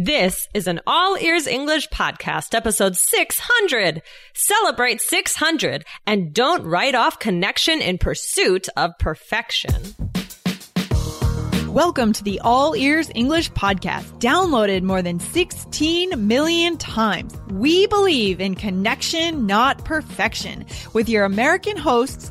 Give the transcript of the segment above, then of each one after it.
This is an All Ears English podcast, episode 600. Celebrate 600 and don't write off connection in pursuit of perfection. Welcome to the All Ears English podcast, downloaded more than 16 million times. We believe in connection, not perfection, with your American hosts,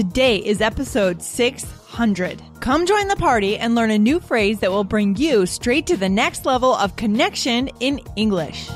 Today is episode 600. Come join the party and learn a new phrase that will bring you straight to the next level of connection in English.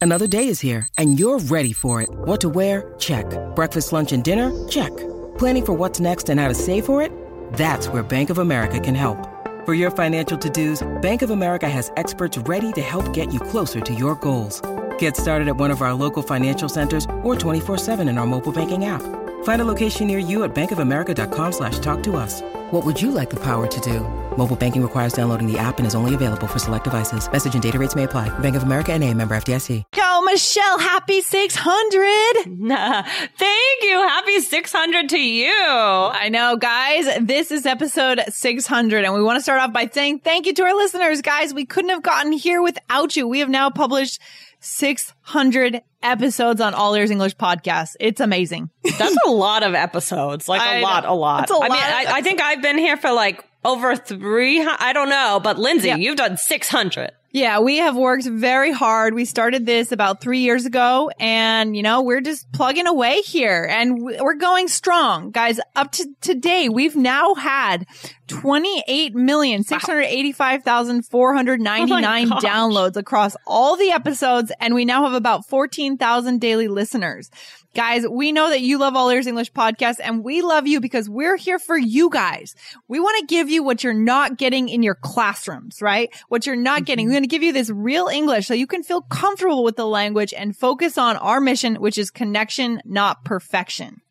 Another day is here and you're ready for it. What to wear? Check. Breakfast, lunch, and dinner? Check. Planning for what's next and how to save for it? That's where Bank of America can help. For your financial to-dos, Bank of America has experts ready to help get you closer to your goals. Get started at one of our local financial centers or 24-7 in our mobile banking app. Find a location near you at bankofamerica.com slash talk to us. What would you like the power to do? Mobile banking requires downloading the app and is only available for select devices. Message and data rates may apply. Bank of America and a member FDIC. Go, Michelle. Happy 600. Thank you. Happy 600 to you. I know, guys. This is episode 600 and we want to start off by saying thank you to our listeners. Guys, we couldn't have gotten here without you. We have now published 600 episodes on All Ears English podcast. It's amazing. That's a lot of episodes. Like I a lot, know. a lot. That's a I mean, lot I, I think I've been here for like over three. I don't know, but Lindsay, Yeah. you've done 600. Yeah, we have worked very hard. We started this about three years ago and, you know, we're just plugging away here and we're going strong. Guys, up to today, we've now had 28,685,499 Oh downloads across all the episodes and we now have about 14,000 daily listeners. Guys, we know that you love All Ears English podcast and we love you because we're here for you guys. We want to give you what you're not getting in your classrooms, right? What you're not getting. Mm-hmm. To give you this real English so you can feel comfortable with the language and focus on our mission, which is connection, not perfection.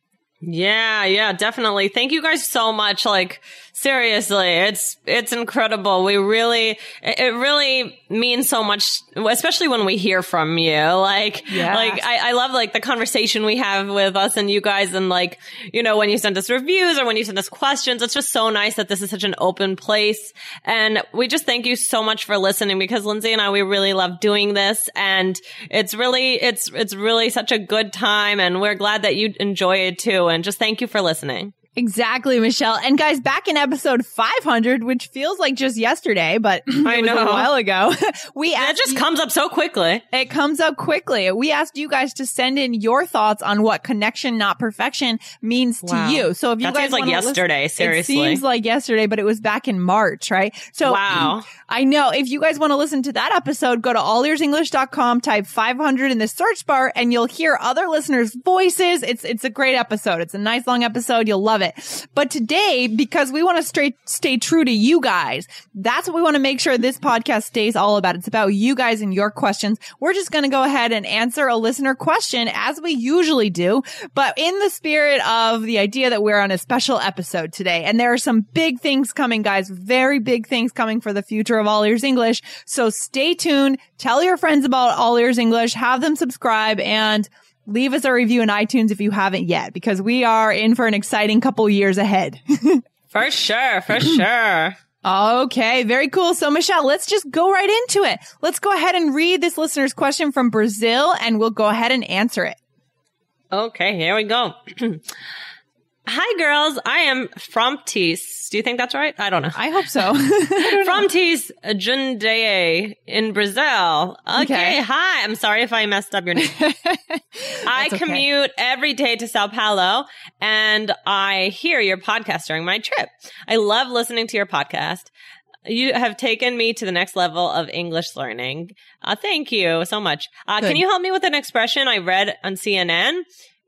Yeah, yeah, definitely. Thank you guys so much. Like, seriously, it's, it's incredible. We really, it really means so much, especially when we hear from you. Like, Yes. like, I, I love like the conversation we have with us and you guys and like, you know, when you send us reviews or when you send us questions, it's just so nice that this is such an open place. And we just thank you so much for listening because Lindsay and I, we really love doing this and it's really, it's, it's really such a good time and we're glad that you enjoy it too. And just thank you for listening. Exactly, Michelle. And guys, back in episode 500, which feels like just yesterday, but I know. a while ago, we That asked just you- comes up so quickly. It comes up quickly. We asked you guys to send in your thoughts on what connection, not perfection, means Wow. to you. So if you That guys like listen- yesterday, seriously. it seems like yesterday, but it was back in March, right? So Wow. I know if you guys want to listen to that episode, go to allearsenglish.com, type 500 in the search bar, and you'll hear other listeners' voices. It's it's a great episode. It's a nice long episode. You'll love it. But today, because we want to stay stay true to you guys, that's what we want to make sure this podcast stays all about. It's about you guys and your questions. We're just going to go ahead and answer a listener question as we usually do, but in the spirit of the idea that we're on a special episode today, and there are some big things coming, guys. Very big things coming for the future of All Ears English. So stay tuned. Tell your friends about All Ears English. Have them subscribe and leave us a review in iTunes if you haven't yet, because we are in for an exciting couple years ahead. For sure, for sure. Okay, very cool. So Michelle, let's just go right into it. Let's go ahead and read this listener's question from Brazil and we'll go ahead and answer it. Okay, here we go. Hi, girls. I am Fromties. Do you think that's right? I don't know. I hope so. Fromties Jundae in Brazil. Okay, Okay. hi. I'm sorry if I messed up your name. I okay. commute every day to Sao Paulo and I hear your podcast during my trip. I love listening to your podcast. You have taken me to the next level of English learning. Uh, thank you so much. Uh, can you help me with an expression I read on CNN?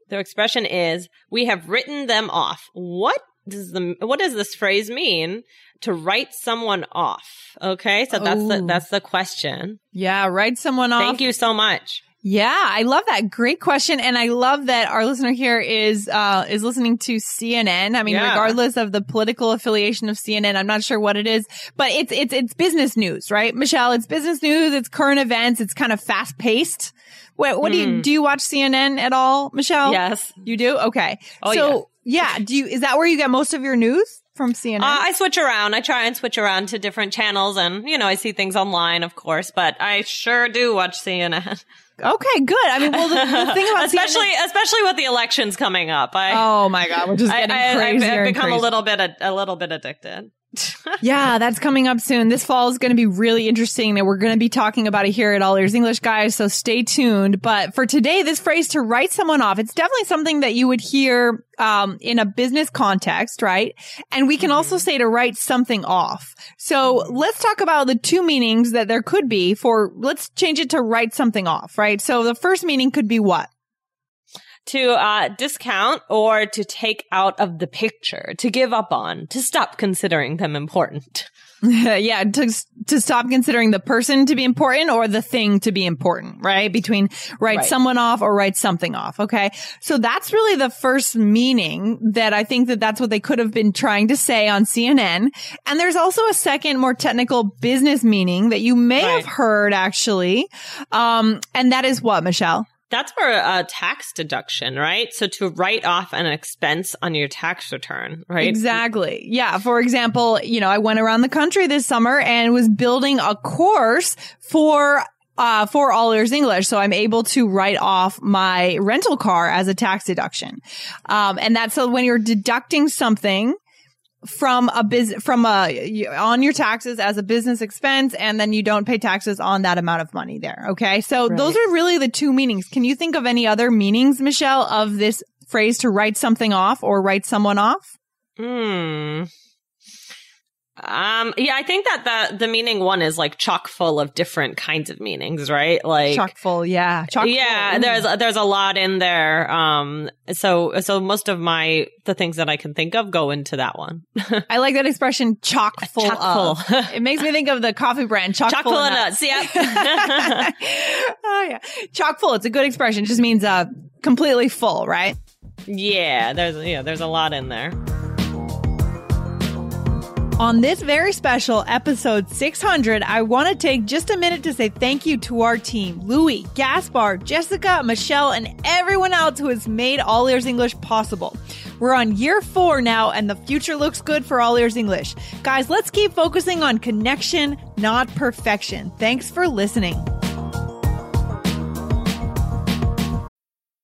The expression is, we have written them off. What does the what does this phrase mean? To write someone off. Okay, so that's the that's the question. Yeah, write someone off. Thank you so much. Yeah, I love that. Great question. And I love that our listener here is, uh, is listening to CNN. I mean, Yeah. regardless of the political affiliation of CNN, I'm not sure what it is, but it's, it's, it's business news, right? Michelle, it's business news. It's current events. It's kind of fast paced. What, what do you, Mm. do you watch CNN at all, Michelle? Yes. You do? Okay. Oh, so yeah. do you, is that where you get most of your news from CNN? Uh, I switch around. I try and switch around to different channels, and you know, I see things online, of course, but I sure do watch CNN. okay, good. I mean, well, the, the thing about especially, CNN, especially with the elections coming up. I, oh my God, we're just I, getting I, I've, crazier I've and become a little bit, a, a little bit addicted. Yeah, that's coming up soon. This fall is going to be really interesting and we're going to be talking about it here at All Ears English guys. So stay tuned. But for today, this phrase to write someone off, it's definitely something that you would hear, um, in a business context, right? And we can also say to write something off. So let's talk about the two meanings that there could be for, let's change it to write something off, right? So the first meaning could be what? To uh, discount or to take out of the picture, to give up on, to stop considering them important. yeah, to to stop considering the person to be important or the thing to be important, right? Between write Right. someone off or write something off. Okay, so that's really the first meaning that I think that that's what they could have been trying to say on CNN. And there's also a second, more technical business meaning that you may Right. have heard actually, um, and that is what Michelle. That's for a tax deduction, right? So to write off an expense on your tax return, right? Exactly. Yeah. For example, you know, I went around the country this summer and was building a course for uh, for all ears English. So I'm able to write off my rental car as a tax deduction. Um, and that's so when you're deducting something from a biz, from a, on your taxes as a business expense, and then you don't pay taxes on that amount of money there. Okay. So Right. those are really the two meanings. Can you think of any other meanings, Michelle, of this phrase to write something off or write someone off? Hmm. Um, yeah, I think that the, the meaning one is like chock full of different kinds of meanings, right? Like, Chock full, yeah. Chock yeah, full. there's there's a lot in there. Um, so so most of my the things that I can think of go into that one. I like that expression, chock full Chock full. it makes me think of the coffee brand, chock, Chock full, full of nuts. nuts. Yep. oh yeah, chock full. It's a good expression. It just means uh completely full, right? yeah, there's yeah, there's a lot in there. On this very special episode 600, I want to take just a minute to say thank you to our team, Louis, Gaspar, Jessica, Michelle, and everyone else who has made All Ears English possible. We're on year four now, and the future looks good for All Ears English. Guys, let's keep focusing on connection, not perfection. Thanks for listening.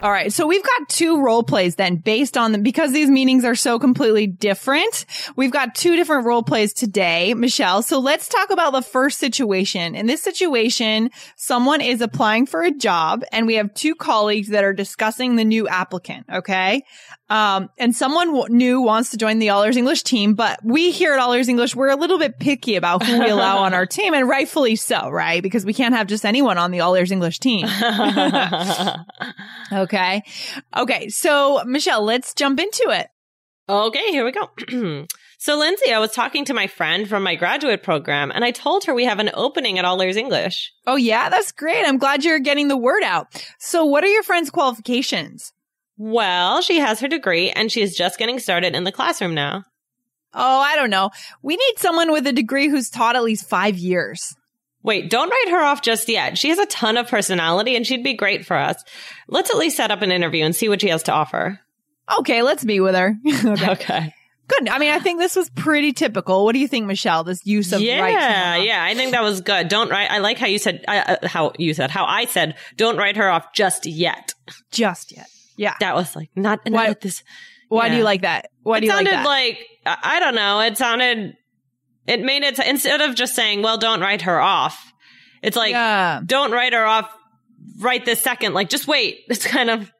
All right. So we've got two role plays then based on them because these meanings are so completely different. We've got two different role plays today, Michelle. So let's talk about the first situation. In this situation, someone is applying for a job and we have two colleagues that are discussing the new applicant. Okay. Um, and someone w- new wants to join the All Ears English team, but we here at All Ears English, we're a little bit picky about who we allow on our team and rightfully so, right? Because we can't have just anyone on the All Ears English team. Okay. Okay. So, Michelle, let's jump into it. Okay, here we go. so, Lindsay, I was talking to my friend from my graduate program, and I told her we have an opening at All Ears English. Oh, yeah. That's great. I'm glad you're getting the word out. So, what are your friend's qualifications? Well, she has her degree, and she is just getting started in the classroom now. Oh, I don't know. We need someone with a degree who's taught at least five years. Wait, don't write her off just yet. She has a ton of personality, and she'd be great for us. Let's at least set up an interview and see what she has to offer. Okay. Let's meet with her. okay. Okay. Good. I mean, I think this was pretty typical. What do you think, Michelle? This use of yeah, right yeah. I think that was good. Don't write. I like how you said uh, uh, how you said how I said. Don't write her off just yet. Just yet. Yeah. That was like not, Why- this. Why do you like that? Why it do you like it? It sounded that? like I, don't know. It sounded, it made it, instead of just saying, well, don't write her off, it's like, yeah. don't write her off right this second. Like, just wait. It's kind of,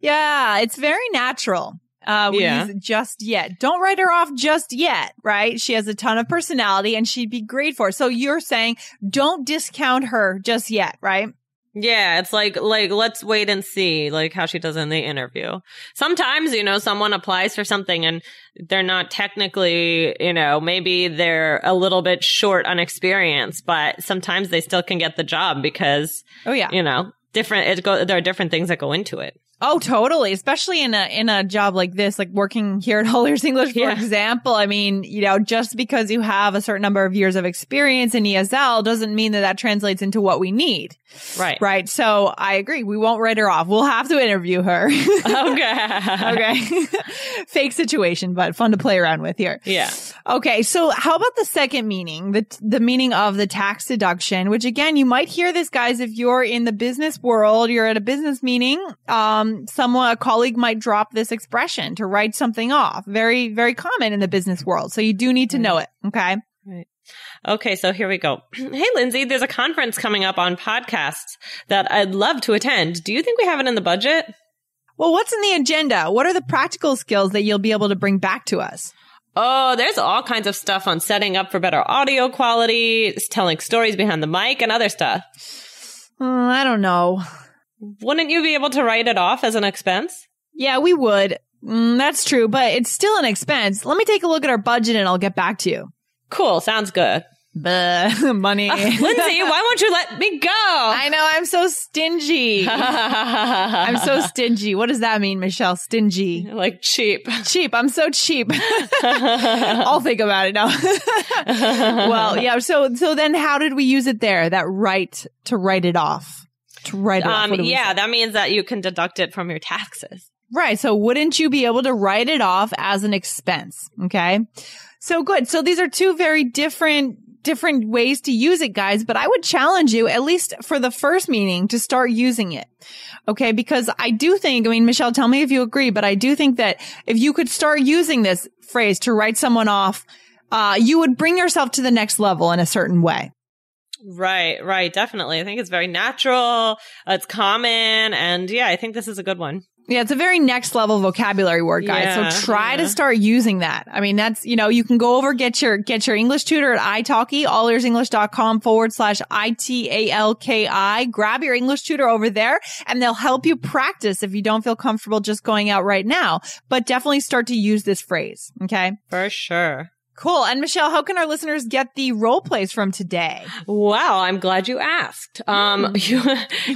Yeah, it's very natural. Uh, we Yeah. use just yet. Don't write her off just yet, right? She has a ton of personality and she'd be great for it. So you're saying don't discount her just yet, right? Yeah, it's like, like, let's wait and see, like how she does in the interview. Sometimes, you know, someone applies for something and they're not technically, you know, maybe they're a little bit short on experience, but sometimes they still can get the job because, Oh yeah. you know, different, it go, there are different things that go into it. Oh, totally. Especially in a in a job like this, like working here at All Ears English, for Yeah. example. I mean, you know, just because you have a certain number of years of experience in ESL doesn't mean that that translates into what we need, Right. right? So I agree. We won't write her off. We'll have to interview her. Okay. okay. Fake situation, but fun to play around with here. Yeah. Okay, so how about the second meaning, the the meaning of the tax deduction, which again, you might hear this guys if you're in the business world, you're at a business meeting, um someone a colleague might drop this expression to write something off. Very very common in the business world. So you do need to know it, okay? Right. Okay, so here we go. Hey, Lindsay, there's a conference coming up on podcasts that I'd love to attend. Do you think we have it in the budget? Well, what's in the agenda? What are the practical skills that you'll be able to bring back to us? Oh, there's all kinds of stuff on setting up for better audio quality, telling stories behind the mic, and other stuff. Uh, I don't know. Wouldn't you be able to write it off as an expense? Yeah, we would. Mm, that's true, but it's still an expense. Let me take a look at our budget and I'll get back to you. Cool, sounds good. Buh, money. Lindsay, why won't you let me go? I know I'm so stingy. I'm so stingy. What does that mean, Michelle? Stingy. like cheap. Cheap. I'm so cheap. I'll think about it now. well, yeah. So, so then how did we use it there? That right to write it off. To write it off. Um, we yeah, that means that you can deduct it from your taxes. Right. So wouldn't you be able to write it off as an expense? Okay. So good. So these are two very different different ways to use it, guys, but I would challenge you, at least for the first meeting, to start using it. Okay. Because I do think, I mean, Michelle, tell me if you agree, but I do think that if you could start using this phrase to write someone off, uh, you would bring yourself to the next level in a certain way. Right, right, definitely. I think it's very natural. It's common, and yeah, I think this is a good one. Yeah, it's a very next level vocabulary word, guys. Yeah, so try to start using that. I mean, that's, you know, you can go over, get your, get your English tutor at italki, allearsenglish.com forward slash I-T-A-L-K-I. Grab your English tutor over there and they'll help you practice if you don't feel comfortable just going out right now, but definitely start to use this phrase. Okay. For sure. Cool. And Michelle, how can our listeners get the role plays from today? Wow, I'm glad you asked. Um, you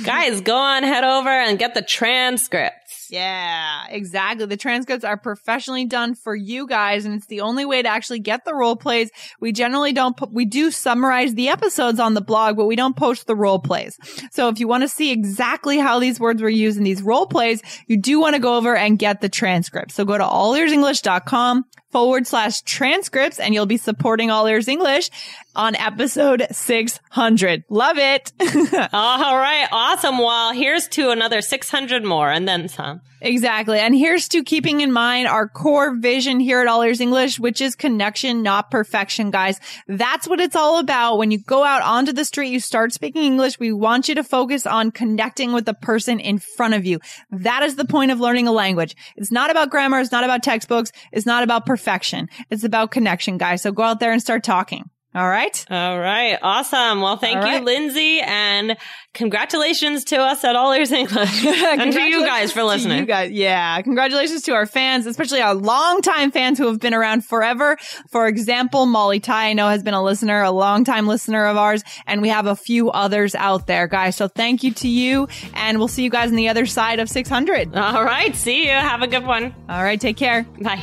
guys, go on, head over and get the transcripts. Yeah, exactly. The transcripts are professionally done for you guys, and it's the only way to actually get the role plays. We generally don't, pu- we do summarize the episodes on the blog, but we don't post the role plays. So if you want to see exactly how these words were used in these role plays, you do want to go over and get the transcript. So go to allearsenglish.com forward slash transcripts and you'll be supporting All Ears English on episode 600. Love it. All right, awesome. Well, here's to another 600 more and then some. Exactly. And here's to keeping in mind our core vision here at All Ears English, which is connection, not perfection, guys. That's what it's all about. When you go out onto the street, you start speaking English. We want you to focus on connecting with the person in front of you. That is the point of learning a language. It's not about grammar. It's not about textbooks. It's not about perfection. It's about connection, guys. So go out there and start talking. All right. All right, awesome. Well, thank All you, right. Lindsay, and congratulations to us at All Ears English and to you guys for listening. You guys, yeah. Congratulations to our fans, especially our longtime fans who have been around forever. For example, Molly Ty, I know has been a listener, a longtime listener of ours, and we have a few others out there, guys. So thank you to you, and we'll see you guys on the other side of 600. All right, see you. Have a good one. All right, take care. Bye.